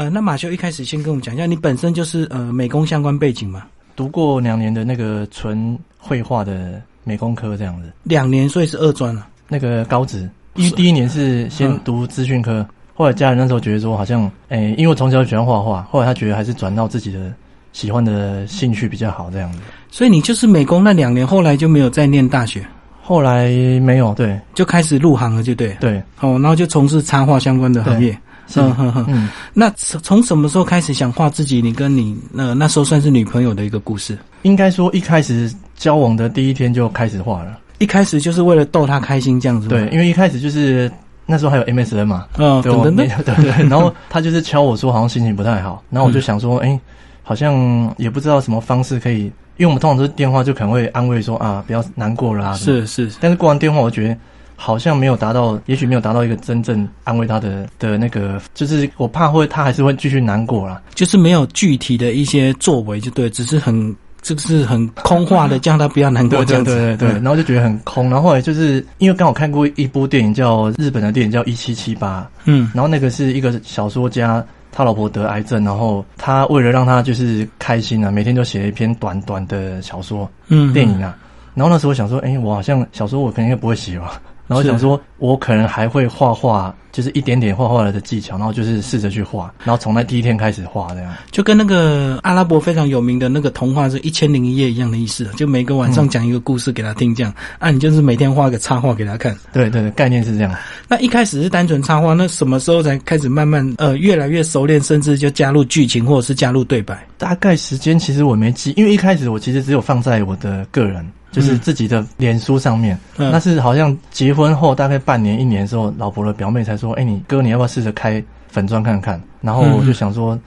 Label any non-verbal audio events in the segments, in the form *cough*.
呃，那马修一开始先跟我们讲一下，你本身就是呃美工相关背景嘛，读过两年的那个纯绘画的美工科这样子，两年，所以是二专了。那个高职，因为第一年是先读资讯科，后来家人那时候觉得说好像，诶、因为我从小就喜欢画画，后来他觉得还是转到自己的喜欢的兴趣比较好这样子。所以你就是美工那两年，后来就没有再念大学，后来没有，对。就开始入行了，就对。对，哦，然后就从事插画相关的行业。是嗯哼哼。嗯，那从从什么时候开始想画自己？你跟你那那时候算是女朋友的一个故事。应该说一开始交往的第一天就开始画了。一开始就是为了逗她开心这样子。对，因为一开始就是那时候还有 MSN 嘛，嗯，对，*laughs* 对对，然后他就是敲我说好像心情不太好，然后我就想说，哎、好像也不知道什么方式可以，因为我们通常都是电话就可能会安慰说啊，不要难过啦、啊，是是，但是过完电话，我觉得好像没有达到，也许没有达到一个真正安慰他的的那个，就是我怕会他还是会继续难过啦。就是没有具体的一些作为，就对，只是很这个是很空话的，叫他不要难过对这样子。对对对然后就觉得很空，然后后来就是因为刚好看过一部电影叫日本的电影叫《一七七八》，嗯然后那个是一个小说家，他老婆得癌症，然后他为了让他就是开心啊，每天都写一篇短短的小说、嗯，电影啊。然后那时候我想说，哎、我好像小说我肯定不会写吧。然后想说，我可能还会画画，就是一点点画画的技巧，然后就是试着去画，然后从那第一天开始画这样。就跟那个阿拉伯非常有名的那个童话是一千零一夜一样的意思，就每个晚上讲一个故事给他听，这样、啊，你就是每天画个插画给他看。对对对，概念是这样。那一开始是单纯插画，那什么时候才开始慢慢呃越来越熟练，甚至就加入剧情或者是加入对白？大概时间其实我没记，因为一开始我其实只有放在我的个人，就是自己的脸书上面。嗯那是好像结婚后大概半年一年的时候，老婆的表妹才说：“哎、你哥你要不要试着开粉砖看看？”然后我就想说。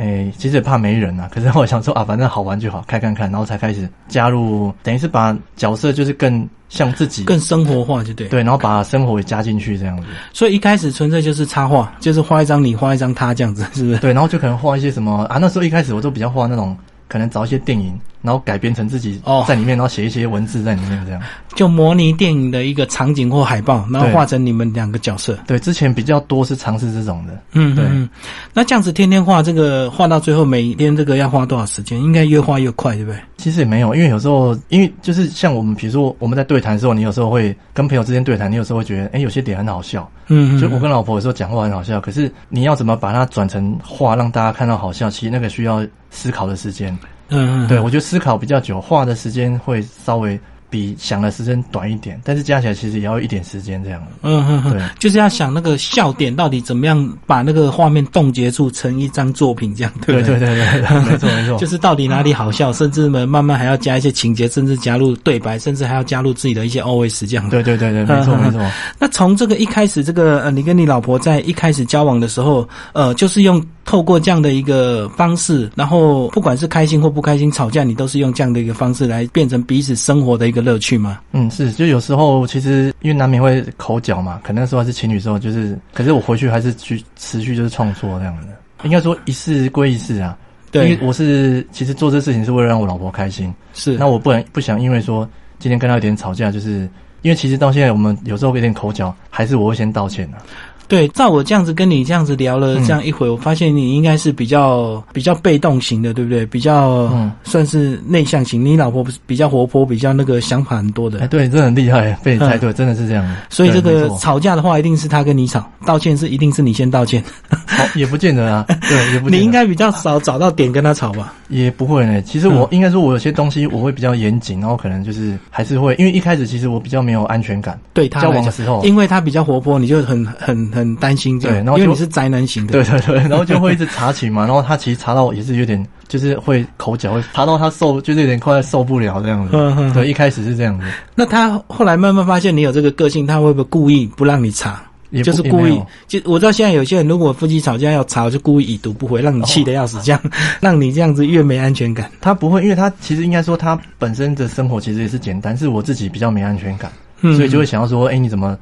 哎、其实也怕没人啊，可是后来想说啊，反正好玩就好，开看看，然后才开始加入，等于是把角色就是更像自己，更生活化，就对。对，然后把生活也加进去这样子，所以一开始纯粹就是插画，就是画一张你，画一张他这样子，是不是？对，然后就可能画一些什么啊，那时候一开始我都比较画那种，可能找一些电影，然后改编成自己哦在里面，然后写一些文字在里面这样。就模拟电影的一个场景或海报，然后对画成你们两个角色。对，之前比较多是尝试这种的，嗯对嗯。那这样子天天画这个，画到最后每天这个要花多少时间？应该越画越快，对不对？其实也没有，因为有时候，因为就是像我们，比如说我们在对谈的时候，你有时候会跟朋友之间对谈，你有时候会觉得，哎，有些点很好笑。嗯嗯。就我跟老婆有时候讲话很好笑，可是你要怎么把它转成画，让大家看到好笑，其实那个需要思考的时间。嗯嗯，对，我觉得思考比较久，画的时间会稍微比想的时间短一点，但是加起来其实也要一点时间这样。嗯嗯嗯，对就是要想那个笑点到底怎么样把那个画面冻结住成一张作品，这样对不对对对对，没错没错，就是到底哪里好笑，甚至呢慢慢还要加一些情节，甚至加入对白，甚至还要加入自己的一些 OS 这样。对对对对，没错没错。那从这个一开始，这个呃，你跟你老婆在一开始交往的时候，呃，就是用透过这样的一个方式，然后不管是开心或不开心，吵架，你都是用这样的一个方式来变成彼此生活的一个乐趣吗？嗯，是，就有时候其实因为难免会口角嘛，可能那时候还是情侣时候，就是，可是我回去还是去持续就是创作这样的。应该说一事归一事啊，因对为，我是其实做这事情是为了让我老婆开心，是。那我不能不想因为说今天跟她有点吵架，就是因为其实到现在我们有时候有点口角，还是我会先道歉的、啊对，照我这样子跟你这样子聊了嗯这样一回，我发现你应该是比较比较被动型的，对不对？比较嗯算是内向型。你老婆不是比较活泼，比较那个想法很多的。哎，对，真的很厉害，被你猜对，真的是这样所以这个吵架的话，一定是他跟你吵，道歉是一定是你先道歉。好也不见得啊，对，也不见得 *laughs* 你应该比较少找到点跟他吵吧？也不会呢。其实我、应该说，我有些东西我会比较严谨，然后可能就是还是会，因为一开始其实我比较没有安全感，对他交，往的时候，因为他比较活泼，你就很很很担心这样，对然后因为你是宅男型的。对对对，然后就会一直查寝嘛，然后他其实查到也是有点，就是会口角，会查到他受，就是有点快受不了这样子。嗯嗯，对，一开始是这样子，那他后来慢慢发现你有这个个性，他会不会故意不让你查？也就是故意就我知道现在有些人如果夫妻吵架要吵，就故意已读不回，让你气得要死，这样 *laughs* 让你这样子越没安全感。他不会，因为他其实应该说他本身的生活其实也是简单，是我自己比较没安全感，嗯所以就会想要说，哎、你怎么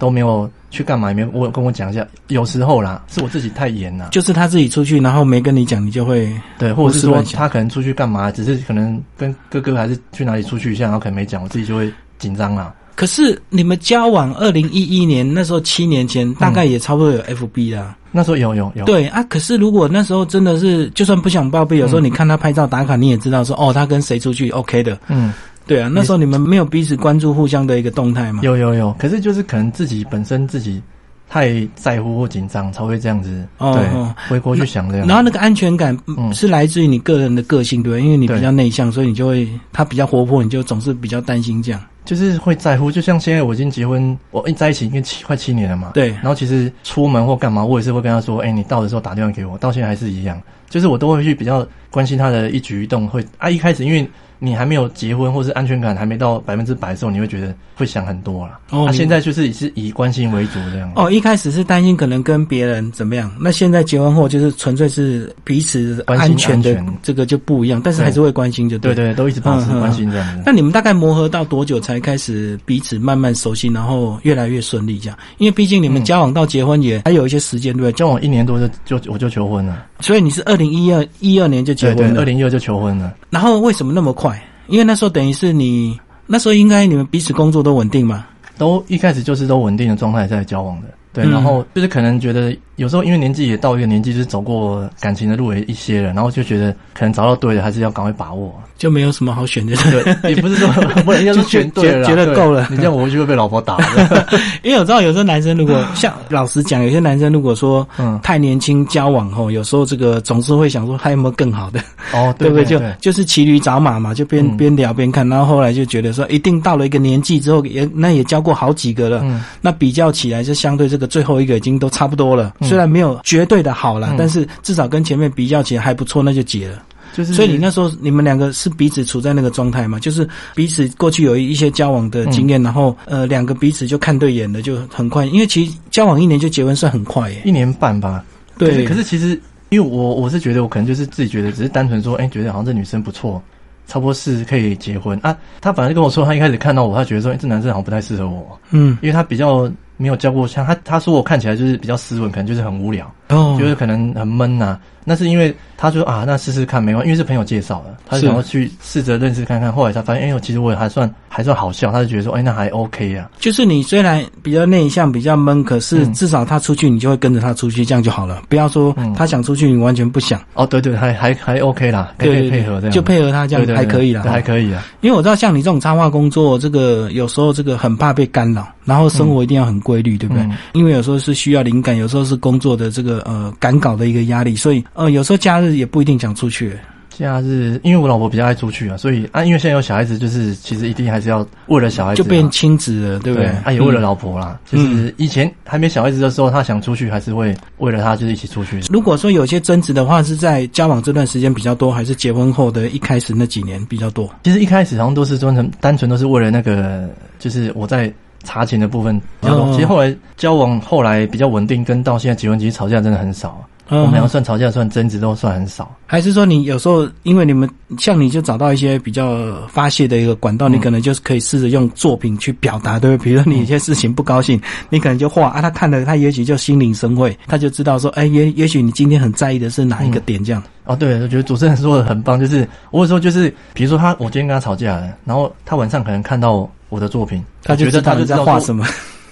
都没有去干嘛？也没有我有跟我讲一下，有时候啦，是我自己太严了，就是他自己出去，然后没跟你讲，你就会对，或者是说他可能出去干嘛，只是可能跟哥哥还是去哪里出去一下，然后可能没讲，我自己就会紧张啦。可是你们交往二零一一年那时候七年前，大概也差不多有 FB 啦。那时候有有有，对啊，可是如果那时候真的是，就算不想报备，有时候你看他拍照打卡，你也知道说，哦，他跟谁出去 OK 的。嗯，对啊，那时候你们没有彼此关注互相的一个动态吗？有有有，可是就是可能自己本身自己太在乎或紧张，才会这样子。哦对哦，回国去想这样。然后那个安全感嗯是来自于你个人的个性，对？因为你比较内向，所以你就会他比较活泼，你就总是比较担心这样。就是会在乎，就像现在我已经结婚，我一在一起已经七快七年了嘛。对然后其实出门或干嘛，我也是会跟他说：“哎、你到的时候打电话给我。”到现在还是一样，就是我都会去比较关心他的一举一动。会啊，一开始因为你还没有结婚，或是安全感还没到百分之百的时候，你会觉得会想很多啦。啊，哦你现在就是是以关心为主这样。哦，一开始是担心可能跟别人怎么样，那现在结婚后就是纯粹是彼此关心安全的这个就不一样，但是还是会关心就对。对对，都一直保持关心这样子。那你们大概磨合到多久才开始彼此慢慢熟悉，然后越来越顺利这样？因为毕竟你们嗯交往到结婚也还有一些时间，对不对？交往一年多就就我就求婚了，所以你是二零一二一二年就结婚，了，二零一二就求婚了。然后为什么那么快？因为那时候等于是你那时候应该你们彼此工作都稳定嘛？都一开始就是都稳定的状态在交往的，对，嗯然后就是可能觉得有时候因为年纪也到一个年纪，就是走过感情的路也一些了，然后就觉得可能找到对的还是要赶快把握。就没有什么好选的。对，*laughs* 也不是说不能要是选对了，觉得够了你这样我回去会被老婆打。*laughs* 因为我知道有时候男生如果 *laughs* 像老实讲，有些男生如果说嗯，太年轻交往后，有时候这个总是会想说还有没有更好的，哦，对不对？就就是骑驴找马嘛，就边、嗯边聊边看，然后后来就觉得说，一定到了一个年纪之后，也那也交过好几个了，嗯，那比较起来，就相对这个最后一个已经都差不多了。嗯虽然没有绝对的好了，嗯但是至少跟前面比较起来还不错，那就结了。就是所以你那时候你们两个是彼此处在那个状态嘛，就是彼此过去有一些交往的经验，然后呃两个彼此就看对眼了，就很快，因为其实交往一年就结婚算很快耶。一年半吧。可对，可是其实因为我我是觉得我可能就是自己觉得只是单纯说，哎，觉得好像这女生不错。差不多是可以结婚啊。他本来就跟我说，他一开始看到我，他觉得说，哎、这男生好像不太适合我，嗯，因为他比较没有交过，像他他说我看起来就是比较斯文，可能就是很无聊，哦，就是可能很闷呐、那是因为他说啊，那试试看没关系，因为是朋友介绍的，他是想要去试着认识看看。后来才发现，哎呦，其实我也还算还算好笑，他就觉得说，哎，那还 OK 啊。就是你虽然比较内向、比较闷，可是嗯至少他出去，你就会跟着他出去，这样就好了。不要说嗯他想出去，你完全不想，哦，对对，还还还 OK 啦，可以配合这样，就配合他这样还可以了对。还可以啊。因为我知道像你这种插画工作，这个有时候这个很怕被干扰，然后生活一定要很规律，对不对？嗯因为有时候是需要灵感，有时候是工作的这个呃赶稿的一个压力，所以呃有时候假日也不一定想出去。假日，因为我老婆比较爱出去啊，所以啊，因为现在有小孩子，就是其实一定还是要为了小孩子、啊，就变亲子了，对不对他？啊，也为了嗯老婆啦。就是以前还没小孩子的时候，他想出去，还是会为了他就是一起出去。如果说有些争执的话，是在交往这段时间比较多，还是结婚后的一开始那几年比较多？其实一开始好像都是专程单纯都是为了那个，就是我在查情的部分比较多。哦其实后来交往后来比较稳定，跟到现在结婚，其实吵架真的很少。我们两个算吵架算争执都算很少。还是说你有时候因为你们像你就找到一些比较发泄的一个管道，嗯你可能就是可以试着用作品去表达，对不对？比如说你有些事情不高兴，你可能就画啊，他看了他也许就心领神会，他就知道说，哎，也也许你今天很在意的是哪一个点这样。哦，对，我觉得主持人说的很棒，就是我有时候就是，比如说他，我今天跟他吵架了，然后他晚上可能看到我的作品，他觉得他就在画什么。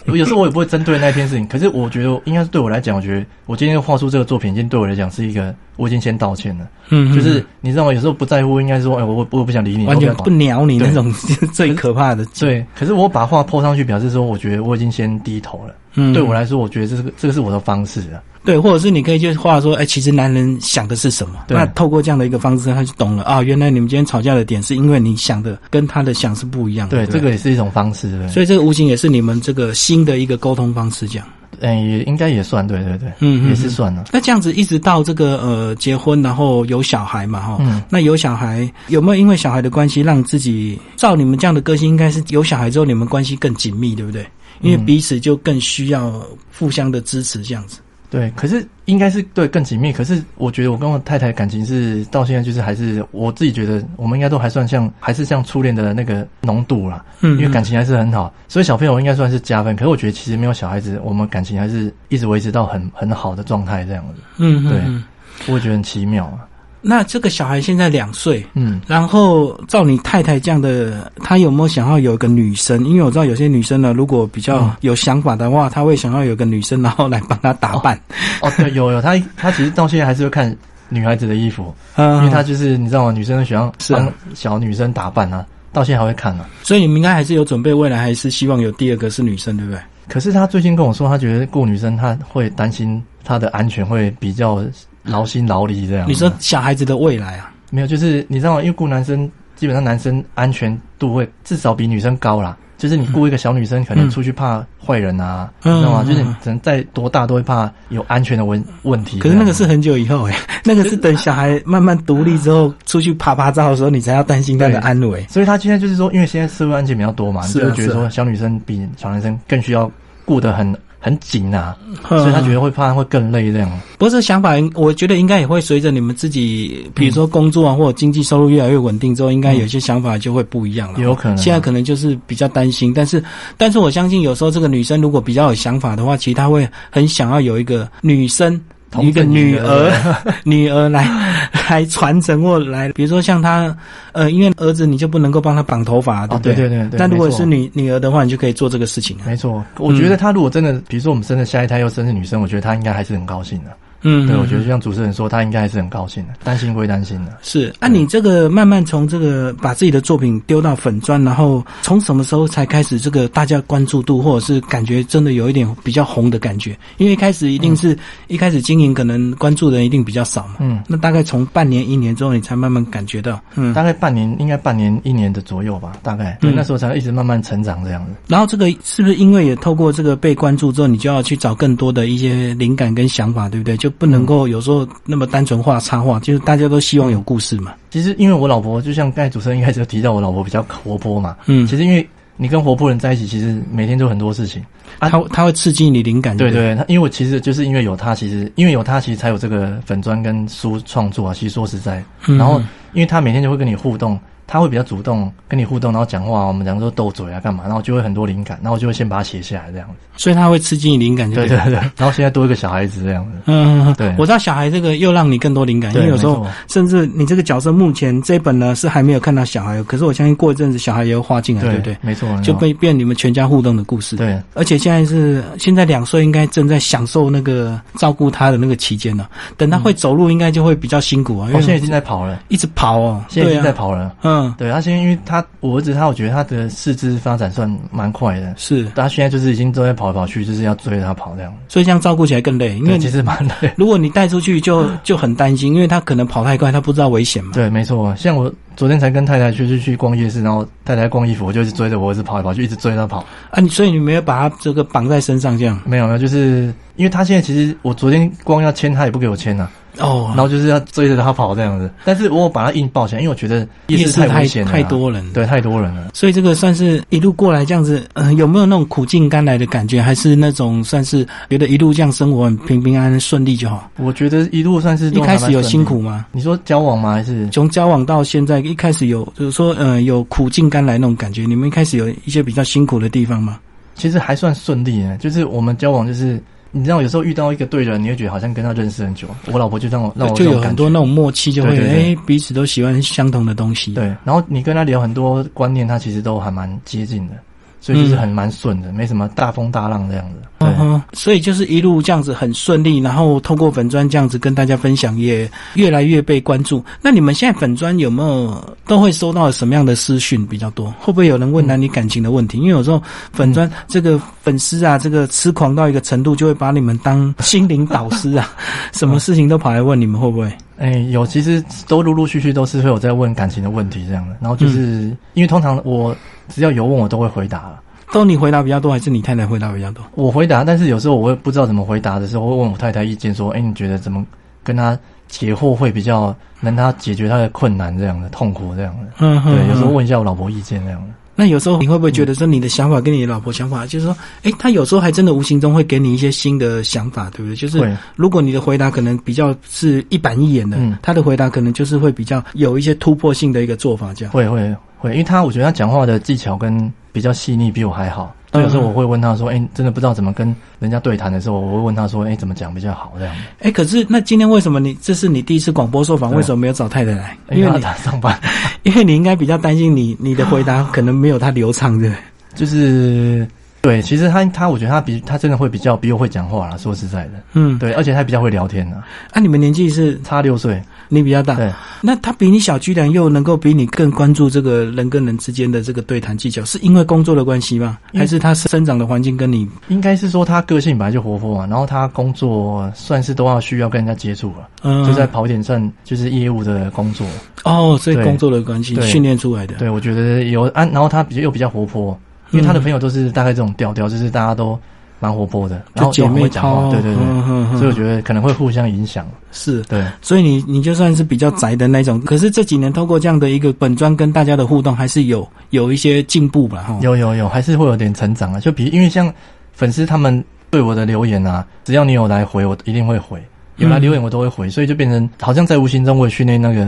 我 *laughs* 有时候我也不会针对那件事情，可是我觉得应该是对我来讲，我觉得我今天画出这个作品，已经对我来讲是一个，我已经先道歉了。嗯就是你知道吗？有时候不在乎，应该说，哎，我我我不想理你，完全不鸟你那种是 *laughs* 最可怕的。对。可是我把画 po 上去，表示说，我觉得我已经先低头了。嗯对我来说，我觉得这是个这个是我的方式啊。对，或者是你可以就画说，哎，其实男人想的是什么？对那透过这样的一个方式，他就懂了啊，原来你们今天吵架的点是因为你想的跟他的想是不一样的。对，不这个也是一种方式，对？所以这个无形也是你们这个新的一个沟通方式，这样。嗯，也应该也算，对对对，嗯嗯也是算了。那这样子一直到这个呃结婚，然后有小孩嘛，哈、嗯那有小孩有没有因为小孩的关系，让自己照你们这样的个性，应该是有小孩之后你们关系更紧密，对不对？因为嗯彼此就更需要互相的支持，这样子。对，可是应该是对更紧密。可是我觉得我跟我太太感情是到现在就是还是我自己觉得我们应该都还算像还是像初恋的那个浓度啦，嗯因为感情还是很好，所以小朋友应该算是加分。可是我觉得其实没有小孩子，我们感情还是一直维持到很很好的状态这样子，嗯，嗯对嗯我会觉得很奇妙啊。那这个小孩现在两岁，嗯，然后照你太太这样的，她有没有想要有一个女生？因为我知道有些女生呢，如果比较嗯有想法的话，她会想要有个女生，然后来帮她打扮。哦，对，有有，她她其实到现在还是会看女孩子的衣服，*laughs* 嗯因为她就是你知道吗？女生都喜欢是小女生打扮啊，到现在还会看呢、所以你们应该还是有准备，未来还是希望有第二个是女生，对不对？可是她最近跟我说，她觉得顾女生她会担心她的安全，会比较劳心劳力这样。你说小孩子的未来啊？没有？就是你知道吗？因为顾男生基本上男生安全度会至少比女生高啦。就是你雇一个小女生，可能出去怕坏人啊，嗯你知道吗？嗯就是你可能再多大都会怕有安全的问问题。可是那个是很久以后哎、*laughs* 那个是等小孩慢慢独立之后，出去爬爬照的时候，你才要担心他的安危。所以他现在就是说，因为现在社会案件比较多嘛，你就会觉得说小女生比小男生更需要顾得很很紧啊，嗯所以他觉得会怕会更累这样。不过这想法，我觉得应该也会随着你们自己，比如说工作啊，或者经济收入越来越稳定之后，应该有些想法就会不一样了。有可能啊现在可能就是比较担心，但是，但是我相信有时候这个女生如果比较有想法的话，其实她会很想要有一个女生。同一个女儿，*laughs* 女儿来 *laughs* 来传承或来，比如说像他，呃，因为儿子你就不能够帮他绑头发，对对？对对对对那如果是女女儿的话，你就可以做这个事情啊。没错，我觉得他如果真的，比如说我们生的下一胎又生是女生，我觉得他应该还是很高兴的。嗯，对，嗯我觉得就像主持人说，他应该还是很高兴的，担心归担心的。是，啊，你这个慢慢从这个把自己的作品丢到粉砖，然后从什么时候才开始这个大家关注度，或者是感觉真的有一点比较红的感觉？因为一开始一定是、一开始经营，可能关注的人一定比较少嘛。嗯，那大概从半年、一年之后，你才慢慢感觉到，嗯。大概半年，应该半年一年的左右吧，大概。对，嗯那时候才一直慢慢成长这样子。然后这个是不是因为也透过这个被关注之后，你就要去找更多的一些灵感跟想法，对不对？就不能够有时候那么单纯画插画，就是大家都希望有故事嘛。其实因为我老婆，就像刚才主持人一开始就提到，我老婆比较活泼嘛。嗯，其实因为你跟活泼人在一起，其实每天都很多事情。啊它它会刺激你灵感，不对对，他因为我其实就是因为有他，其实因为有他，其实才有这个粉砖跟书创作啊。其实说实在，嗯然后因为他每天就会跟你互动，他会比较主动跟你互动，然后讲话，我们讲说斗嘴啊干嘛，然后就会很多灵感，然后就会先把它写下来这样子。所以他会刺激你灵感，对对对对，然后现在多一个小孩子这样子。嗯，对我知道小孩这个又让你更多灵感，因为有时候甚至你这个角色目前这一本呢是还没有看到小孩，可是我相信过一阵子小孩也会画进来，对不对？没错，就被变你们全家互动的故事。，对而且现在是现在两岁，应该正在享受那个照顾他的那个期间呢。等他会走路，应该就会比较辛苦啊，因为我现在已经在跑了，一直跑哦，现在已经在跑了。嗯，对他现在，因为他我儿子他，我觉得他的四肢发展算蛮快的，是，他现在就是已经都在跑来跑去，就是要追着他跑这样。所以这样照顾起来更累，因为，其实蛮累。*laughs* 如果你带出去就就很担心，因为他可能跑太快，他不知道危险嘛。对，没错。像我昨天才跟太太去去去逛夜市，然后太太逛衣服，我就一直追着我儿子跑来跑去，一直追着他跑。啊，你所以你没有把他这个绑在身上这样没有没有，就是因为他现在其实我昨天光要牵他也不给我牵啊，哦然。后就是要追着他跑这样子。但是我有把他硬抱起来，因为我觉得夜市夜市太危险了啊、太多人，对，太多人了。所以这个算是一路过来这样子，嗯、有没有那种苦尽甘来的感觉？还是那种算是觉得一路这样生活很平平安安顺利就好？我觉得一路算是一开始有。辛苦吗？你说交往吗？还是从交往到现在，一开始有就是说，呃，有苦尽甘来那种感觉。你们一开始有一些比较辛苦的地方吗？其实还算顺利呢？就是我们交往，就是你知道，有时候遇到一个对人，你会觉得好像跟他认识很久。我老婆就让我让我就有很多那种默契，就会哎彼此都喜欢相同的东西。对，然后你跟他聊很多观念，他其实都还蛮接近的，所以就是很蛮顺的，没什么大风大浪这样子。对嗯哼，所以就是一路这样子很顺利，然后透过粉砖这样子跟大家分享，也越来越被关注。那你们现在粉砖有没有都会收到什么样的私讯比较多？会不会有人问男女感情的问题？因为有时候粉砖这个粉丝啊，这个痴狂到一个程度，就会把你们当心灵导师啊，什么事情都跑来问你们，会不会？哎、有，其实都陆陆续续都是会有在问感情的问题这样的，然后就是、嗯因为通常我只要有问我都会回答了。都你回答比较多，还是你太太回答比较多？我回答，但是有时候我会不知道怎么回答的时候，会问我太太意见，说：“哎、你觉得怎么跟他解惑会比较能他解决他的困难这样的痛苦这样的？”嗯哼对，有时候问一下我老婆意见这样的。那有时候你会不会觉得说你的想法跟你老婆想法，就是说，哎，他有时候还真的无形中会给你一些新的想法，对不对？就是会如果你的回答可能比较是一板一眼的，嗯他的回答可能就是会比较有一些突破性的一个做法，这样。会会会，因为他我觉得他讲话的技巧跟比较细腻，比我还好。所以有时候我会问他说：“哎、真的不知道怎么跟人家对谈的时候，我会问他说：‘哎、怎么讲比较好？’这样，哎，可是那今天为什么你这是你第一次广播受访，为什么没有找太太来？因因为他上班，*laughs* 因为你应该比较担心你你的回答 *laughs* 可能没有他流畅，对不对？就是对，其实他他，我觉得他比他真的会比较比我会讲话啦。说实在的，嗯，对，而且他比较会聊天呢，啊，你们年纪是差六岁，你比较大，对，那他比你小，居然又能够比你更关注这个人跟人之间的这个对谈技巧，是因为工作的关系吗？还是他生长的环境跟你？应该是说他个性本来就活泼嘛，然后他工作算是都要需要跟人家接触了，嗯，就在跑点站就是业务的工作。哦，所以工作的关系训练出来的。对，我觉得有啊，然后他比较又比较活泼，因为他的朋友都是大概这种调调，就是大家都蛮活泼的，然后就姐妹讲，话，对对对，所以我觉得可能会互相影响。是。对，所以你你就算是比较宅的那种，可是这几年透过这样的一个本专跟大家的互动，还是有有一些进步吧？哈。有有有，还是会有点成长啊。就比因为像粉丝他们对我的留言啊，只要你有来回，我一定会回，有来留言我都会回，所以就变成好像在无形中我也训练那个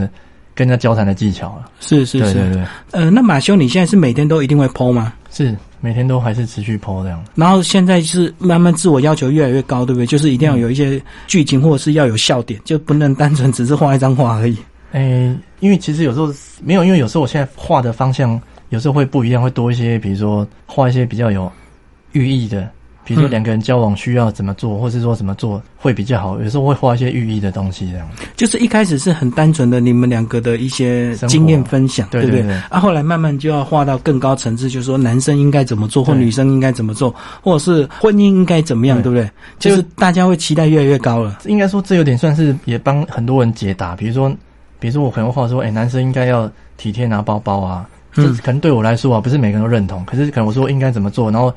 跟人家交谈的技巧了。是是是。对对对，呃，那马修，你现在是每天都一定会 PO 吗？是每天都还是持续 PO 这样。然后现在是慢慢自我要求越来越高，对不对？就是一定要有一些剧情，或者是要有笑点，就不能单纯只是画一张画而已。诶、因为其实有时候没有，因为有时候我现在画的方向有时候会不一样，会多一些，比如说画一些比较有寓意的，比如说嗯两个人交往需要怎么做，或是说怎么做会比较好。有时候会画一些寓意的东西这样。就是一开始是很单纯的你们两个的一些经验分享，不对？不对对啊，后来慢慢就要画到更高层次，就是说男生应该怎么做，或女生应该怎么做，或者是婚姻应该怎么样，对对不对？就是大家会期待越来越高了。应该说这有点算是也帮很多人解答，比如说，比如说我可能会画说，哎、男生应该要体贴拿包包啊，这嗯可能对我来说啊，不是每个人都认同，可是可能我说应该怎么做，然后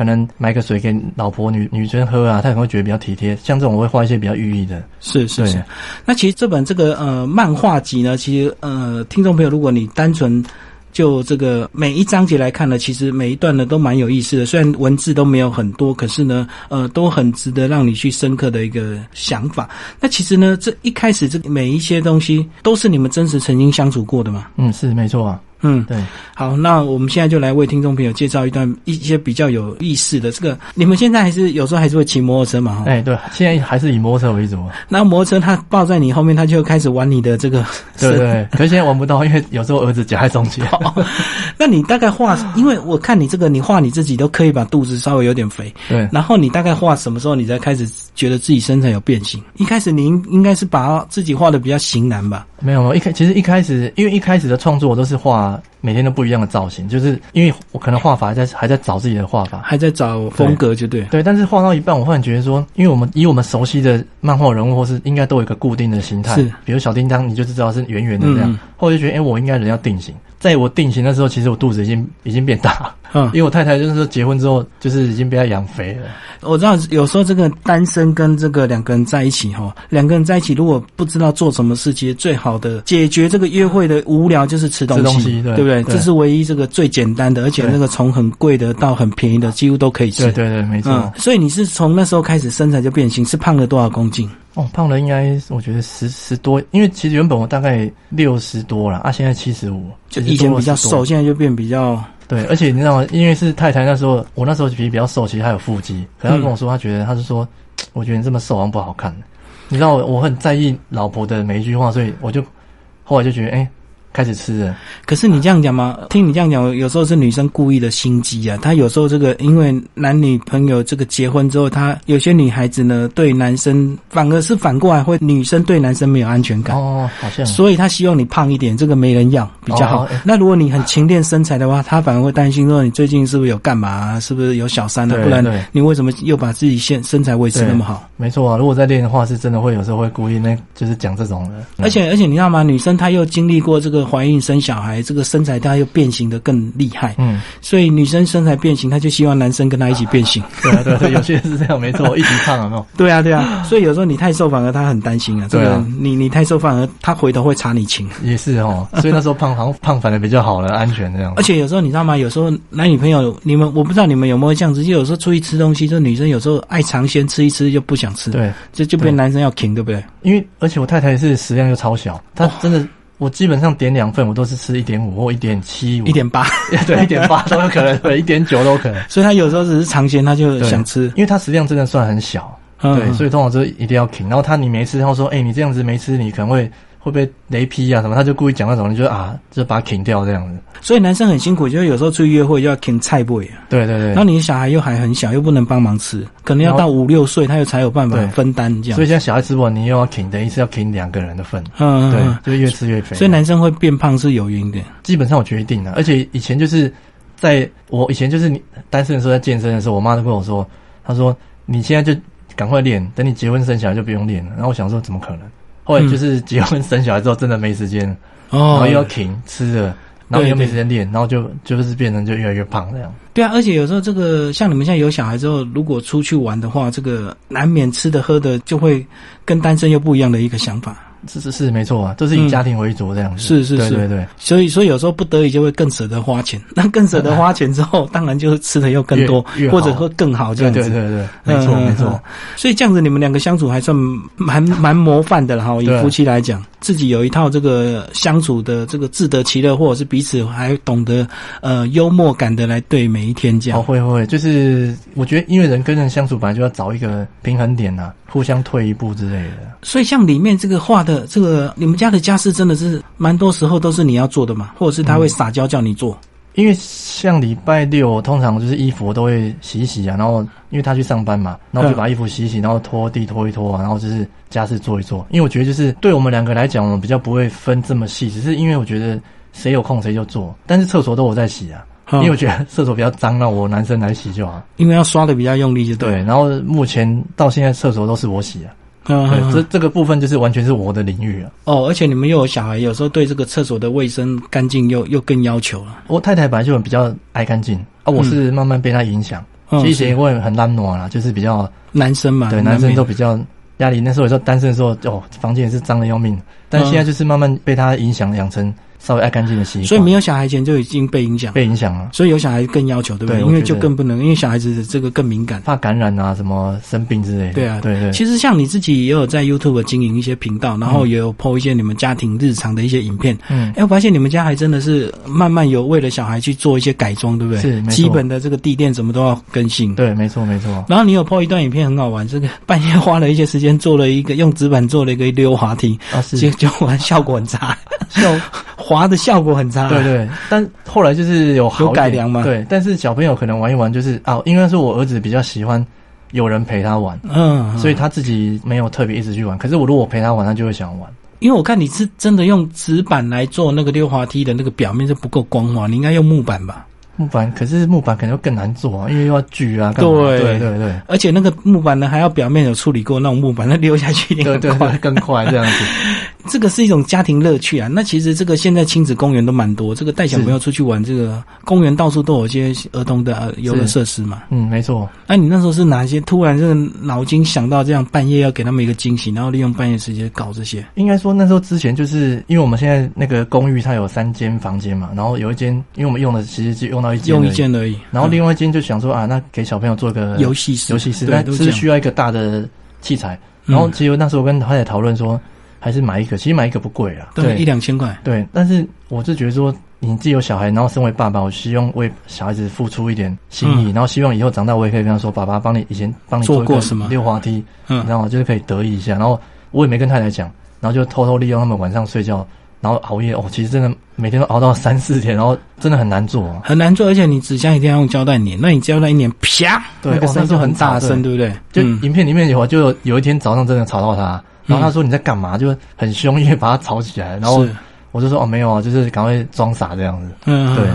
可能买个水给老婆女女生喝啊，她可能会觉得比较体贴。像这种我会画一些比较寓意的，是是是。那其实这本这个呃漫画集呢，其实呃听众朋友，如果你单纯就这个每一章节来看呢，其实每一段呢都蛮有意思的。虽然文字都没有很多，可是呢，呃，都很值得让你去深刻的一个想法。那其实呢，这一开始这每一些东西都是你们真实曾经相处过的嘛？嗯，是没错啊，嗯，对。好，那我们现在就来为听众朋友介绍一段一些比较有意思的这个。你们现在还是有时候还是会骑摩托车嘛？哈、哎、对，现在还是以摩托车为主啊。那摩托车它抱在你后面，它就开始玩你的这个 *laughs* 对对，可是现在玩不到，因为有时候儿子夹在中间。*laughs* 那你大概画，因为我看你这个，你画你自己都可以把肚子稍微有点肥，对，然后你大概画什么时候你才开始觉得自己身材有变形？一开始你应应该是把自己画的比较型男吧？没有，没有一开其实一开始，因为一开始的创作我都是画每天都不一样的造型，就是因为我可能画法还在还在找自己的画法。还在找风格，就对。对，但是画到一半，我忽然觉得说，因为我们以我们熟悉的漫画人物，或是应该都有一个固定的形态，是比如小叮当，你就知道是圆圆的这样。嗯嗯后来就觉得，哎、我应该人要定型。在我定型的时候，其实我肚子已经已经变大，嗯因，为我太太就是说结婚之后，就是已经被她养肥了。我知道有时候这个单身跟这个两个人在一起哈，两个人在一起如果不知道做什么事，其实最好的解决这个约会的无聊就是吃东西，吃东西对不对？对这是唯一这个最简单的，而且那个从很贵的到很便宜的几乎都可以吃。对对对，没错。嗯，所以你是从那时候开始身材就变形，是胖了多少公斤？哦，胖了应该我觉得十十多，因为其实原本我大概六十多了，啊，现在七十五，就以前比较瘦，瘦。现在就变比较对，而且你知道吗？因为是太太那时候，我那时候皮比较瘦，其实还有腹肌。可是她跟我说，她觉得，她是说，*tsk* 我觉得你这么瘦好像不好看。你知道我我很在意老婆的每一句话，所以我就后来就觉得，哎、开始吃了。可是你这样讲嘛，听你这样讲，有时候是女生故意的心机啊。她有时候这个，因为男女朋友这个结婚之后，她有些女孩子呢，对男生反而是反过来会，女生对男生没有安全感。哦，好像所以她希望你胖一点，这个没人要比较好。那如果你很勤练身材的话，她反而会担心说你最近是不是有干嘛、啊，是不是有小三啊？不然你为什么又把自己现身材维持那么好？没错啊。如果在练的话，是真的会有时候会故意那，就是讲这种的。而且而且你知道吗？女生她又经历过这个怀孕生小孩，这个身材她又变形的更厉害，嗯，所以女生身材变形，她就希望男生跟她一起变形。对啊对有些人是这样，没错，*laughs* 一起胖了没有？对啊对啊，所以有时候你太瘦反而她很担心啊。这个对啊你你太瘦反而她回头会查你情。也是哦，所以那时候胖好像胖反而比较好了，安全这样而。且有时候你知道吗？有时候男女朋友，你们我不知道你们有没有这样子，就有时候出去吃东西，就女生有时候爱尝鲜，吃一吃就不想吃，对，这就变男生要停，对不对？因为而且我太太是食量又超小，她真的我基本上点两份，我都是吃一点五或一点七五，一点八，*laughs* 对，一点八 *laughs* 都有可能，对，一点九都有可能。所以他有时候只是尝鲜，他就想吃，因为它食量真的算很小，对，所以通常就一定要停。然后他你没吃，他说，哎，你这样子没吃，你可能会。会被雷劈啊？什么？他就故意讲那种，你就啊，就把它停掉这样子。所以男生很辛苦，就是有时候出去约会就要停菜不啊。对对对。然后你的小孩又还很小，又不能帮忙吃，可能要到五六岁，他又才有办法分担这样。所以现在小孩吃不完，你又要停，等于是要停两个人的份。嗯对，就越吃越肥。所以男生会变胖是有原因的。基本上我决定了，而且以前就是在我以前就是你单身的时候在健身的时候，我妈都跟我说，她说你现在就赶快练，等你结婚生小孩就不用练了。然后我想说，怎么可能？后来就是结婚生小孩之后，真的没时间，然后又要停吃的，然后又没时间练，然后就就是变成就越来越胖这样。对啊，而且有时候这个像你们现在有小孩之后，如果出去玩的话，这个难免吃的喝的就会跟单身又不一样的一个想法。是是是，没错啊，都是以家庭为主这样子。是是是，对对。所以所以有时候不得已就会更舍得花钱，那更舍得花钱之后，当然就是吃的又更多，或者会更好这样子。对对对，没错没错。所以这样子你们两个相处还算蛮蛮模范的了哈，以夫妻来讲。自己有一套这个相处的这个自得其乐，或者是彼此还懂得呃幽默感的来对每一天这样。哦，会会，就是我觉得因为人跟人相处本来就要找一个平衡点呐，互相退一步之类的。所以像里面这个画的这个，你们家的家事真的是蛮多时候都是你要做的嘛，或者是他会撒娇叫你做。因为像礼拜六，通常就是衣服我都会洗一洗啊，然后因为他去上班嘛，然后就把衣服洗洗，然后拖地拖一拖啊，然后就是家事做一做。因为我觉得就是对我们两个来讲，我们比较不会分这么细，只是因为我觉得谁有空谁就做。但是厕所都我在洗啊，因为我觉得厕所比较脏，让我男生来洗就好。因为要刷的比较用力，就对。然后目前到现在厕所都是我洗啊。嗯，这这个部分就是完全是我的领域啊。哦，而且你们又有小孩，有时候对这个厕所的卫生干净又又更要求了。我太太本来就比较爱干净啊，我是慢慢被她影响。以前我也很懒惰啦，就是比较男生嘛，对，男生都比较压力。那时候有时候单身的时候，哦，房间也是脏的要命。但现在就是慢慢被她影响，养成。稍微爱干净的习惯，所以没有小孩前就已经被影响，被影响了。所以有小孩更要求，对不对？因为就更不能，因为小孩子这个更敏感，怕感染啊，什么生病之类的。对啊，对对。其实像你自己也有在 YouTube 经营一些频道，然后也有 PO 一些你们家庭日常的一些影片。嗯，哎，我发现你们家还真的是慢慢有为了小孩去做一些改装，对不对？是，基本的这个地垫什么都要更新。对，没错没错。然后你有 PO 一段影片很好玩，这个半夜花了一些时间做了一个用纸板做了一个溜滑梯，啊是，就就玩效果很差，效滑的效果很差。对对，但后来就是有有改良嘛？对，但是小朋友可能玩一玩，就是啊，应该是我儿子比较喜欢有人陪他玩，嗯，所以他自己没有特别一直去玩。可是我如果陪他玩，他就会想玩。因为我看你是真的用纸板来做那个溜滑梯的那个表面是不够光滑，你应该用木板吧？木板，可是木板可能更难做啊，因为又要锯啊。对对对对，而且那个木板呢，还要表面有处理过那种木板，那溜下去一定更快，更快这样子。这个是一种家庭乐趣啊。那其实这个现在亲子公园都蛮多，这个带小朋友出去玩，这个公园到处都有一些儿童的游乐设施嘛。嗯，没错。那你那时候是哪些突然这个脑筋想到这样半夜要给他们一个惊喜，然后利用半夜时间搞这些？应该说那时候之前就是因为我们现在那个公寓它有三间房间嘛，然后有一间因为我们用的其实是用到一间，用一间而已。然后另外一间就想说啊，那给小朋友做个游戏室，游戏室，那是需要一个大的器材。然后其实那时候我跟太太讨论说，还是买一个，其实买一个不贵啊，对，一两千块。对，但是我是觉得说，你自己有小孩，然后身为爸爸，我希望为小孩子付出一点心意，然后希望以后长大我也可以跟他说，爸爸帮你以前帮你做过什么溜滑梯，嗯，然后就是可以得意一下。然后我也没跟太太讲，然后就偷偷利用他们晚上睡觉。然后熬夜哦，其实真的每天都熬到三四天，然后真的很难做，很难做，而且你纸箱一定要用胶带粘，那你胶带一粘，啪，对，那个声就很大声，对不对？就影片里面有，就有一天早上真的吵到他，然后他说你在干嘛？就很凶，因为把他吵起来，然后我就说哦没有啊，就是赶快装傻这样子，嗯，对。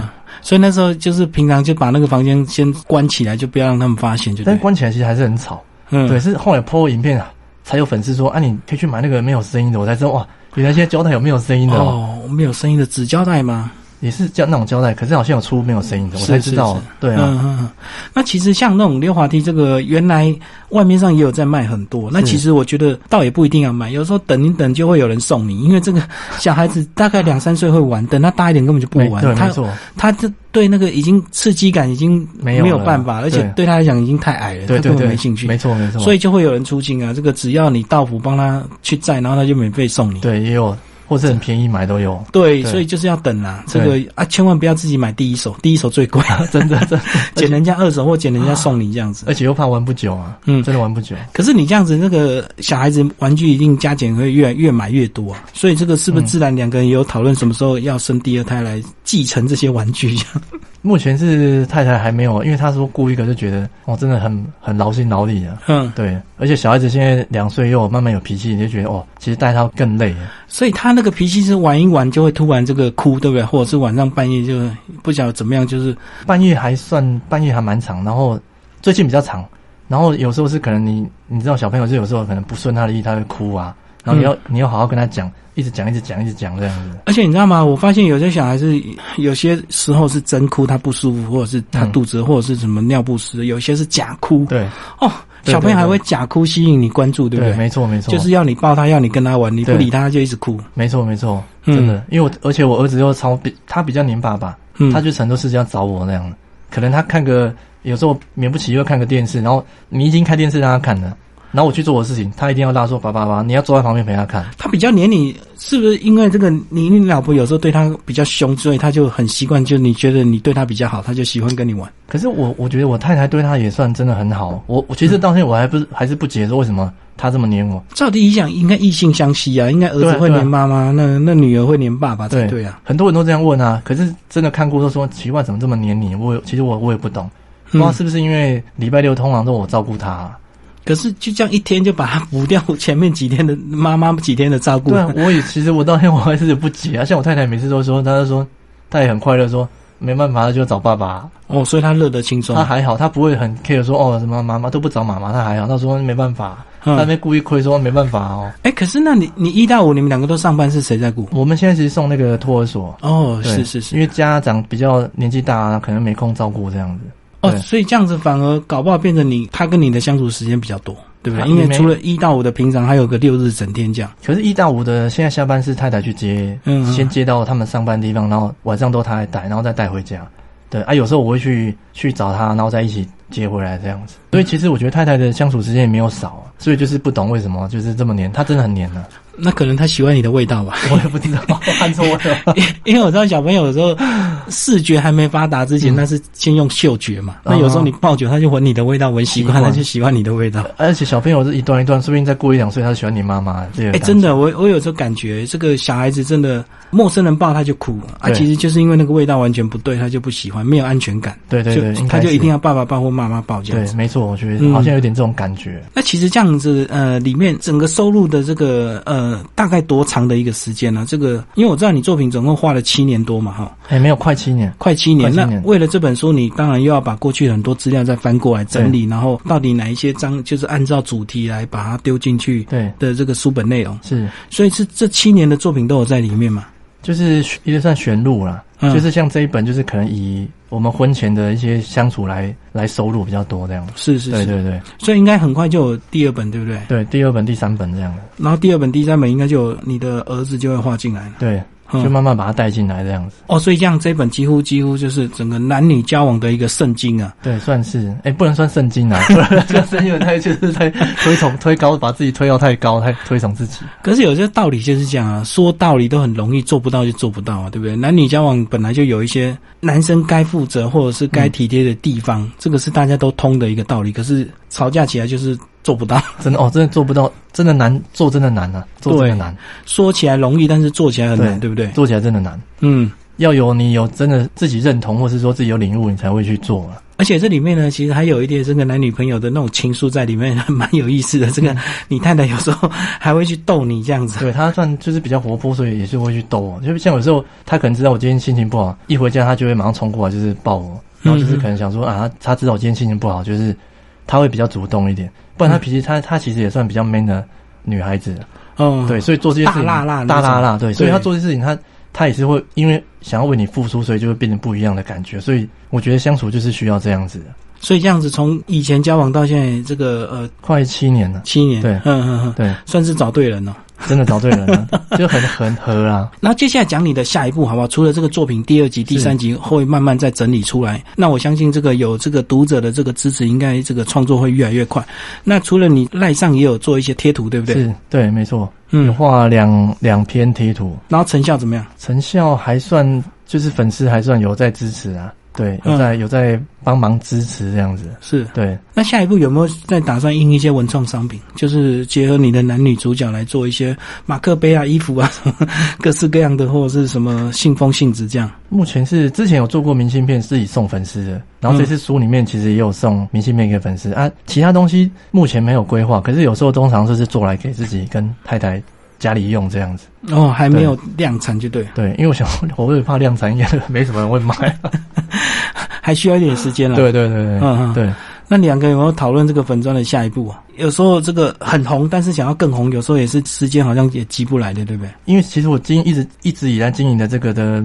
所以那时候就是平常就把那个房间先关起来，就不要让他们发现，就但关起来其实还是很吵，嗯，对。是后来 PO 影片啊，才有粉丝说啊，你可以去买那个没有声音的，我才知道哇。原来现在胶带有没有声音的哦？没有声音的纸胶带吗？也是胶那种胶带，可是好像有出没有声音的，我才知道。对啊，那其实像那种溜滑梯，这个原来外面上也有在卖很多。那其实我觉得倒也不一定要买，有时候等一等就会有人送你，因为这个小孩子大概两三岁会玩，等他大一点根本就不玩。对，没错。他这对那个已经刺激感已经没有办法，而且对他来讲已经太矮了，他根本没兴趣。没错没错。所以就会有人出镜啊，这个只要你到府帮他去载，然后他就免费送你。对，也有。或者很便宜买都有。对，对所以就是要等啊。这个啊，千万不要自己买第一手，*laughs* 第一手最贵，真 *laughs* 的真的，*laughs* 捡人家二手或捡人家送你这样子。而且又怕玩不久啊，嗯真的玩不久。可是你这样子，那个小孩子玩具一定加减会越越买越多啊。所以这个是不是自然两个人也有讨论什么时候要生第二胎来继承这些玩具？这样目前是太太还没有，因为她说雇一个就觉得哦，真的很很劳心劳力啊。嗯，对，而且小孩子现在两岁又慢慢有脾气，你就觉得哦，其实带他更累。所以他那个脾气是玩一玩就会突然这个哭，对不对？或者是晚上半夜就不晓得怎么样，就是半夜还算半夜还蛮长，然后最近比较长，然后有时候是可能你你知道小朋友就有时候可能不顺他的意，他会哭啊，然后你要、你要好好跟他讲，一直讲一直讲一直讲这样子。而且你知道吗？我发现有些小孩是有些时候是真哭，他不舒服，或者是他肚子，或者是什么尿不湿，有些是假哭。对哦，小朋友还会假哭吸引你关注，对不对？没错没错，就是要你抱他，要你跟他玩，你不理他他就一直哭。没错没错，嗯真的，因为我而且我儿子又超比他比较黏爸爸，嗯，他就很多事情要找我那样的，可能他看个有时候免不起又看个电视，然后你已经开电视让他看了。然后我去做我的事情，他一定要拉说爸爸爸，你要坐在旁边陪他看。他比较黏你，是不是因为这个你你老婆有时候对他比较凶，所以他就很习惯，就你觉得你对他比较好，他就喜欢跟你玩。可是我我觉得我太太对他也算真的很好。我我其实到现在我还不是还是不解说为什么他这么黏我。照理讲，应该异性相吸啊，应该儿子会黏妈妈，那那女儿会黏爸爸才对对啊。很多人都这样问啊。可是真的看过都说奇怪，怎么这么黏你？我其实我我也不懂，不知道嗯是不是因为礼拜六通常都我照顾他、啊。可是就这样一天就把他补掉前面几天的妈妈几天的照顾。对啊，我也其实我到现在我还是不急啊。像我太太每次都说，她就说她也很快乐，说没办法，她就找爸爸。哦，所以她乐得轻松她。还好，她不会很 care 说哦什么妈妈都不找妈妈，她还好。她说没办法，她那嗯，边故意亏说没办法哦。哎，可是那你你一到五你们两个都上班，是谁在顾？我们现在其实送那个托儿所，哦，是是是因。为家长比较年纪大，可能没空照顾这样子。哦，所以这样子反而搞不好变成你他跟你的相处时间比较多，对不对？啊因为除了一到五的平常，还有个六日整天这样。可是，一到五的现在下班是太太去接，嗯嗯先接到他们上班的地方，然后晚上都他来带，然后再带回家。对啊，有时候我会去去找他，然后再一起接回来这样子。所以其实我觉得太太的相处时间也没有少啊，所以就是不懂为什么就是这么黏，他真的很黏呢、那可能他喜欢你的味道吧，*laughs* 我也不知道，看错了。*laughs* 因为我知道小朋友有时候视觉还没发达之前，嗯那是先用嗅觉嘛。哦那有时候你抱久，他就闻你的味道，闻习惯，习惯他就喜欢你的味道。而且小朋友是一段一段，说不定再过一两岁，他就喜欢你妈妈。这个哎、真的，我我有时候感觉这个小孩子真的，陌生人抱他就哭啊，其实就是因为那个味道完全不对，他就不喜欢，没有安全感，对对对，他就一定要爸爸抱或妈妈抱这样对，子。没错，我觉得嗯好像有点这种感觉。那其实这样子，呃，里面整个收入的这个呃，大概多长的一个时间呢、这个，因为我知道你作品总共画了七年多嘛，哈，哎，没有快七年，快七年。七年那为了这本书，你当然又要把过去很多资料再翻过来整理，然后到底哪一些章就是按照主题来把它丢进去对，的这个书本内容。是所以是这七年的作品都有在里面嘛？就是也算选录啦。嗯就是像这一本，就是可能以我们婚前的一些相处来来收入比较多这样。是是是，对对对所以应该很快就有第二本，对不对？对，第二本、第三本这样的，然后第二本、第三本应该就有你的儿子就会画进来了。对，嗯就慢慢把他带进来这样子。哦，所以这样这本几乎几乎就是整个男女交往的一个圣经啊。对，算是，哎，不能算圣经啊，*laughs* 不然这圣经有太就是太推崇推高，把自己推到太高，太推崇自己。可是有些道理就是这样啊，说道理都很容易，做不到就做不到啊，对不对？男女交往本来就有一些男生该负责或者是该体贴的地方，这个是大家都通的一个道理。可是吵架起来就是做不到，*laughs* 真的哦，真的做不到，真的难，做真的难啊，做真的难，说起来容易，但是做起来很难，对不对？做起来真的难。嗯。要有你有真的自己认同，或是说自己有领悟，你才会去做啊。而且这里面呢，其实还有一点这个男女朋友的那种情愫在里面，蛮有意思的。这个你太太有时候还会去逗你这样子。对她算就是比较活泼，所以也是会去逗我。就像有时候她可能知道我今天心情不好，一回家她就会马上冲过来，就是抱我，然后就是可能想说啊，他他知道我今天心情不好，就是她会比较主动一点。不然他脾气，他他其实也算比较 man 的女孩子，哦，对，所以做这些事情大辣辣大辣辣，对，所以对。他做这些事情，他他也是会因为想要为你付出，所以就会变成不一样的感觉。所以我觉得相处就是需要这样子。的。所以这样子从以前交往到现在，这个呃快七年了，七年，对嗯嗯嗯，对，算是找对人了。真的找对人了，*laughs* 就很很合啦。然后接下来讲你的下一步好不好？除了这个作品第二集、第三集会慢慢再整理出来，那我相信这个有这个读者的这个支持，应该这个创作会越来越快。那除了你赖上也有做一些贴图，对不对？是，对，没错。嗯，画两两篇贴图，然后成效怎么样？成效还算，就是粉丝还算有在支持啊。对，有在有在帮忙支持这样子，是对。那下一步有没有在打算印一些文创商品，就是结合你的男女主角来做一些马克杯啊、衣服啊什么各式各样的，或者是什么信封、信纸这样？目前是之前有做过明信片，自己送粉丝的，然后这次书里面其实也有送明信片给粉丝啊。其他东西目前没有规划，可是有时候通常就是做来给自己跟太太。家里用这样子哦，还没有量产就对。对，因为我想，*laughs* 我会怕量产，应该没什么人会买，*laughs* 还需要一点时间了。对对对对，嗯嗯，对。那两个有没有讨论这个粉砖的下一步啊？有时候这个很红，但是想要更红，有时候也是时间好像也急不来的，对不对？因为其实我经一直一直以来经营的这个的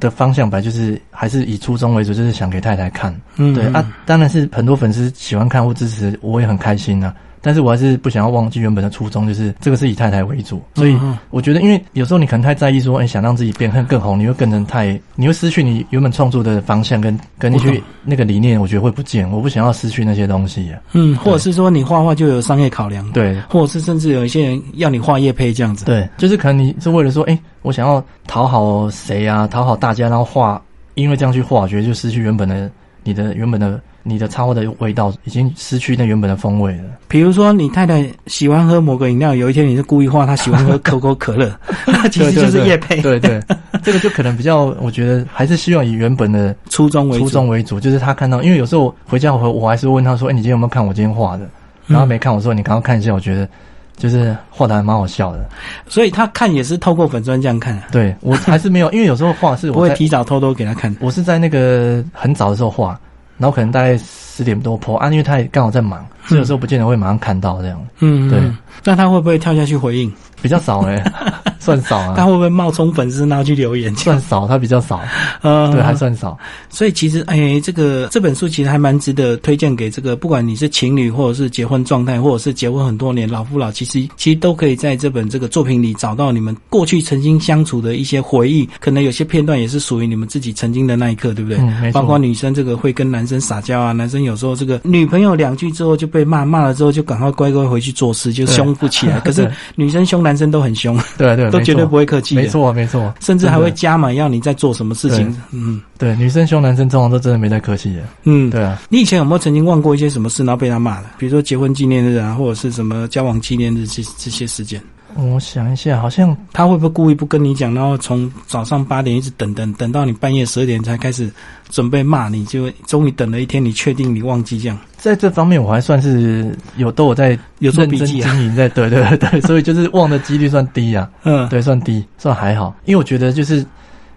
的方向，本来就是还是以初衷为主，就是想给太太看。嗯，对啊，当然是很多粉丝喜欢看或支持，我也很开心啊。但是我还是不想要忘记原本的初衷，就是这个是以太太为主，所以我觉得，因为有时候你可能太在意说，哎，想让自己变更更红，你会更成太，你会失去你原本创作的方向跟跟那些那个理念，我觉得会不见。我不想要失去那些东西。嗯，或者是说你画画就有商业考量，对，或者是甚至有一些人要你画叶配这样子，对，就是可能你是为了说，哎，我想要讨好谁啊，讨好大家，然后画，因为这样去画，我觉得就失去原本的你的原本的。你的插画的味道已经失去那原本的风味了。比如说，你太太喜欢喝某个饮料，有一天你是故意画她喜欢喝 *laughs* 可口可乐，那 *laughs* 其实就是叶配。对对，*laughs* 这个就可能比较，我觉得还是希望以原本的初衷为初衷为主，就是他看到，因为有时候回家我我还是问他说：“哎，你今天有没有看我今天画的？”然后没看，我说：“你刚刚看一下，我觉得就是画的还蛮好笑的。”所以他看也是透过粉砖这样看。对我还是没有，因为有时候画是我会提早偷偷给他看。我是在那个很早的时候画。然后可能大概十点多破啊，因为他也刚好在忙，所以有时候不见得会马上看到这样。嗯，对。那他会不会跳下去回应？比较少哎。*laughs* 算少啊，他会不会冒充粉丝然后去留言？算少，他比较少，呃，对，还算少。所以其实，哎，这个这本书其实还蛮值得推荐给这个，不管你是情侣，或者是结婚状态，或者是结婚很多年老夫老，其实其实都可以在这本这个作品里找到你们过去曾经相处的一些回忆。可能有些片段也是属于你们自己曾经的那一刻，对不对？包括女生这个会跟男生撒娇啊，男生有时候这个女朋友两句之后就被骂，骂了之后就赶快乖乖回去做事，就凶不起来。*laughs* 可是女生凶男生都很凶，对对，都绝对不会客气。没错，没错，甚至还会加码要你在做什么事情。嗯，对，女生凶男生，通常都真的没在客气的。嗯，对啊。你以前有没有曾经忘过一些什么事，然后被他骂了？比如说结婚纪念日啊，或者是什么交往纪念日这这些时间？我想一下，好像他会不会故意不跟你讲，然后从早上八点一直等等等到你半夜十二点才开始准备骂你，就终于等了一天，你确定你忘记这样？在这方面，我还算是有都有在有做笔记经营在，对对对，*laughs* 所以就是忘的几率算低啊。嗯，对，算低，算还好。因为我觉得就是，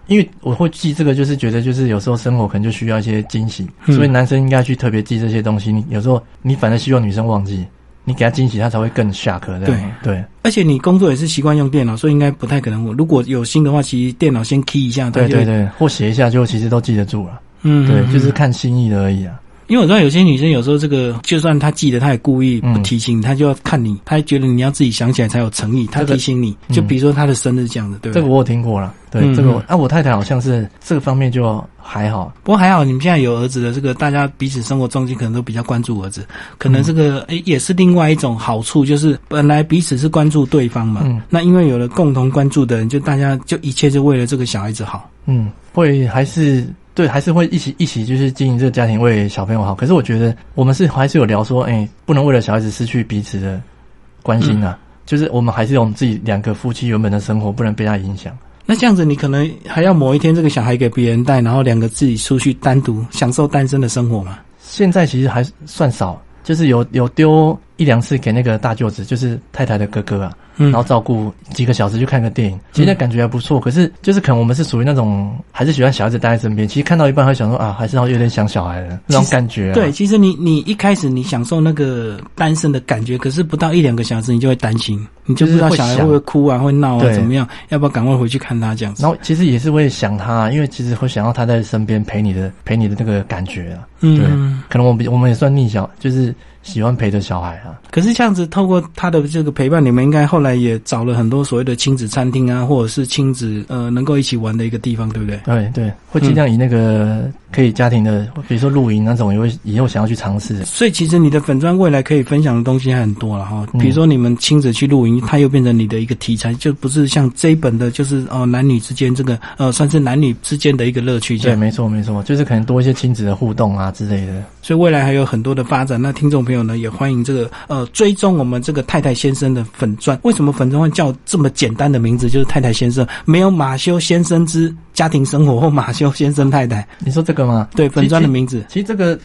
因为我会记这个，就是觉得就是有时候生活可能就需要一些惊喜，所以男生应该去特别记这些东西。你有时候你反正希望女生忘记，你给他惊喜，他才会更下课。对对，而且你工作也是习惯用电脑，所以应该不太可能。如果有心的话，其实电脑先 key 一下，对对对，或写一下，就其实都记得住了。嗯，对，就是看心意的而已啊。因为我知道有些女生有时候这个，就算她记得，她也故意不提醒，她就要看你，她觉得你要自己想起来才有诚意，她提醒你。就比如说她的生日这样子，对这个我有听过了，对这个。啊，我太太好像是这个方面就还好，不过还好，你们现在有儿子的这个，大家彼此生活中间可能都比较关注儿子，可能这个诶也是另外一种好处，就是本来彼此是关注对方嘛，那因为有了共同关注的人，就大家就一切就为了这个小孩子好。嗯，会还是。对，还是会一起一起就是经营这个家庭，为小朋友好。可是我觉得我们是还是有聊说，哎，不能为了小孩子失去彼此的关心啊。就是我们还是有我们自己两个夫妻原本的生活，不能被他影响。那这样子，你可能还要某一天这个小孩给别人带，然后两个自己出去单独享受单身的生活吗？现在其实还算少，就是有有丢一两次给那个大舅子，就是太太的哥哥啊，嗯然后照顾几个小时去看个电影，其实那感觉还不错。可是就是可能我们是属于那种还是喜欢小孩子待在身边，其实看到一半会想说啊，还是要有点想小孩的那种感觉、啊。对，其实你你一开始你享受那个单身的感觉，可是不到一两个小时，你就会担心，你就不知道小孩会不会哭啊，会闹啊，怎么样？要不要赶快回去看他这样子？然后其实也是会想他，因为其实会想要他在身边陪你的陪你的那个感觉啊。嗯对嗯，可能我们我们也算逆小，就是喜欢陪着小孩啊。可是这样子，透过他的这个陪伴，你们应该后来也找了很多所谓的亲子餐厅啊，或者是亲子呃能够一起玩的一个地方，对不对？对对，会尽量以那个可以家庭的，比如说露营那种，也会以后想要去尝试。所以其实你的粉砖未来可以分享的东西还很多了哈，嗯比如说你们亲子去露营，它又变成你的一个题材，就不是像这一本的，就是呃男女之间这个呃算是男女之间的一个乐趣对，没错没错，就是可能多一些亲子的互动啊之类的。所以未来还有很多的发展。那听众朋友呢，也欢迎这个呃追踪我们这个太太先生的粉钻。为什么粉钻会叫这么简单的名字？就是太太先生，没有马修先生之家庭生活或马修先生太太。你说这个吗？对，粉砖的名字。其实这个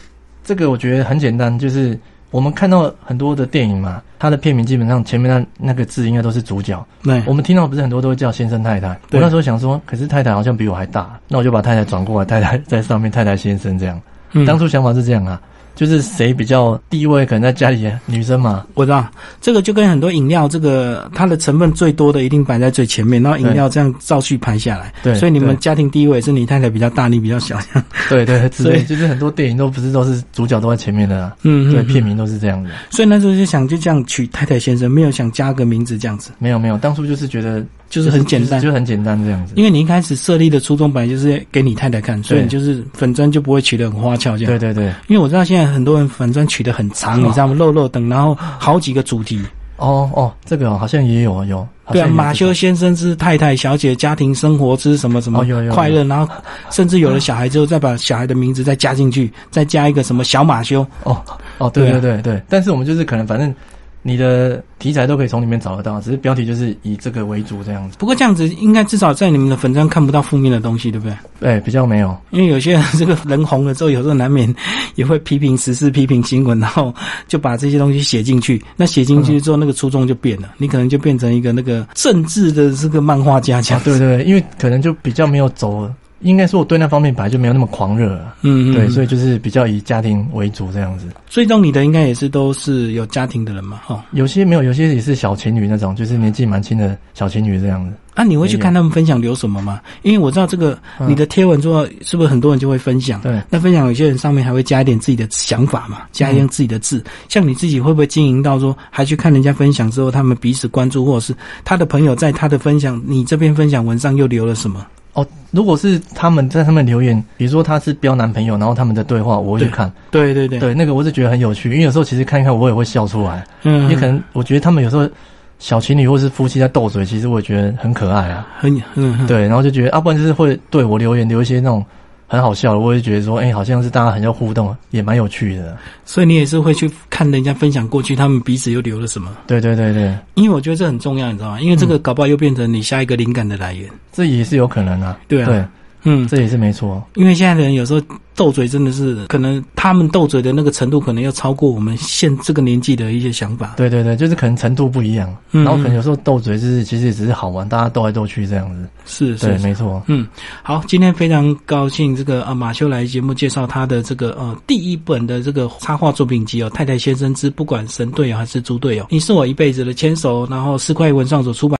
这个我觉得很简单，就是我们看到很多的电影嘛，它的片名基本上前面那那个字应该都是主角。对我们听到不是很多都会叫先生太太。我对那时候想说，可是太太好像比我还大，那我就把太太转过来，太太在上面，太太先生这样。嗯当初想法是这样啊，就是谁比较地位可能在家里女生嘛，我知道这个就跟很多饮料，这个它的成分最多的一定摆在最前面，然后饮料这样照序排下来。对所以你们家庭地位是你太太比较大，你比较小。*laughs* 对对 *laughs* 所以，就是很多电影都不是都是主角都在前面的啊，嗯对，片名都是这样的。所以那时候就想就这样取太太先生，没有想加个名字这样子，没有没有，当初就是觉得就是很简单就。是很简单这样子。因为你一开始设立的初衷本来就是给你太太看，所以你就是粉砖就不会取得很花俏这样。对对对，因为我知道现在很多人粉砖取得很长，哦你知道吗？漏漏等，然后好几个主题。哦哦，这个哦好像也有有，对啊，马修先生之太太小姐家庭生活之什么什么快乐，然后甚至有了小孩之后，再把小孩的名字再加进去，再加一个什么小马修。哦哦，对对对对，但是我们就是可能反正你的题材都可以从里面找得到，只是标题就是以这个为主这样子。不过这样子应该至少在你们的粉砖看不到负面的东西，对不对？对，比较没有。因为有些人这个人红了之后，有时候难免也会批评时事、批评新闻，然后就把这些东西写进去。那写进去之后，那个初衷就变了，你可能就变成一个那个政治的这个漫画家这样，。啊对对，对因为可能就比较没有走，应该说我对那方面本来就没有那么狂热啊。嗯，嗯对，所以以就是比较以家庭为主这样子。追踪你的应该也是都是有家庭的人嘛，哈。有些没有，有些也是小情侣那种，就是年纪蛮轻的小情侣这样子。啊，你会去看他们分享留什么吗？因为我知道这个嗯你的贴文之后，是不是很多人就会分享？对，那分享有些人上面还会加一点自己的想法嘛，加一点自己的字。像你自己会不会经营到说，还去看人家分享之后，他们彼此关注，或者是他的朋友在他的分享，你这边分享文上又留了什么？哦，如果是他们在上面留言，比如说他是标男朋友，然后他们的对话，我会去看。对对对，对，那个我是觉得很有趣，因为有时候其实看一看我也会笑出来。嗯，也可能我觉得他们有时候小情侣或是夫妻在斗嘴，其实我也觉得很可爱啊。很嗯嗯，对，然后就觉得，啊，不然就是会对我留言留一些那种很好笑的，我也觉得说，哎、好像是大家很要互动，也蛮有趣的。所以你也是会去看人家分享过去，他们彼此又留了什么？对对对对，因为我觉得这很重要，你知道吗？因为这个搞不好又变成你下一个灵感的来源。这也是有可能啊。对啊对，嗯，这也是没错。因为现在的人有时候斗嘴真的是，可能他们斗嘴的那个程度，可能要超过我们现这个年纪的一些想法。对对对，就是可能程度不一样，嗯然后可能有时候斗嘴就是其实也只是好玩，大家斗来斗去这样子。是是是。没错。嗯，好，今天非常高兴，这个呃马修来节目介绍他的这个呃第一本的这个插画作品集哦，《太太先生之不管神队友还是猪队友》，你是我一辈子的牵手，然后四块文创所出版。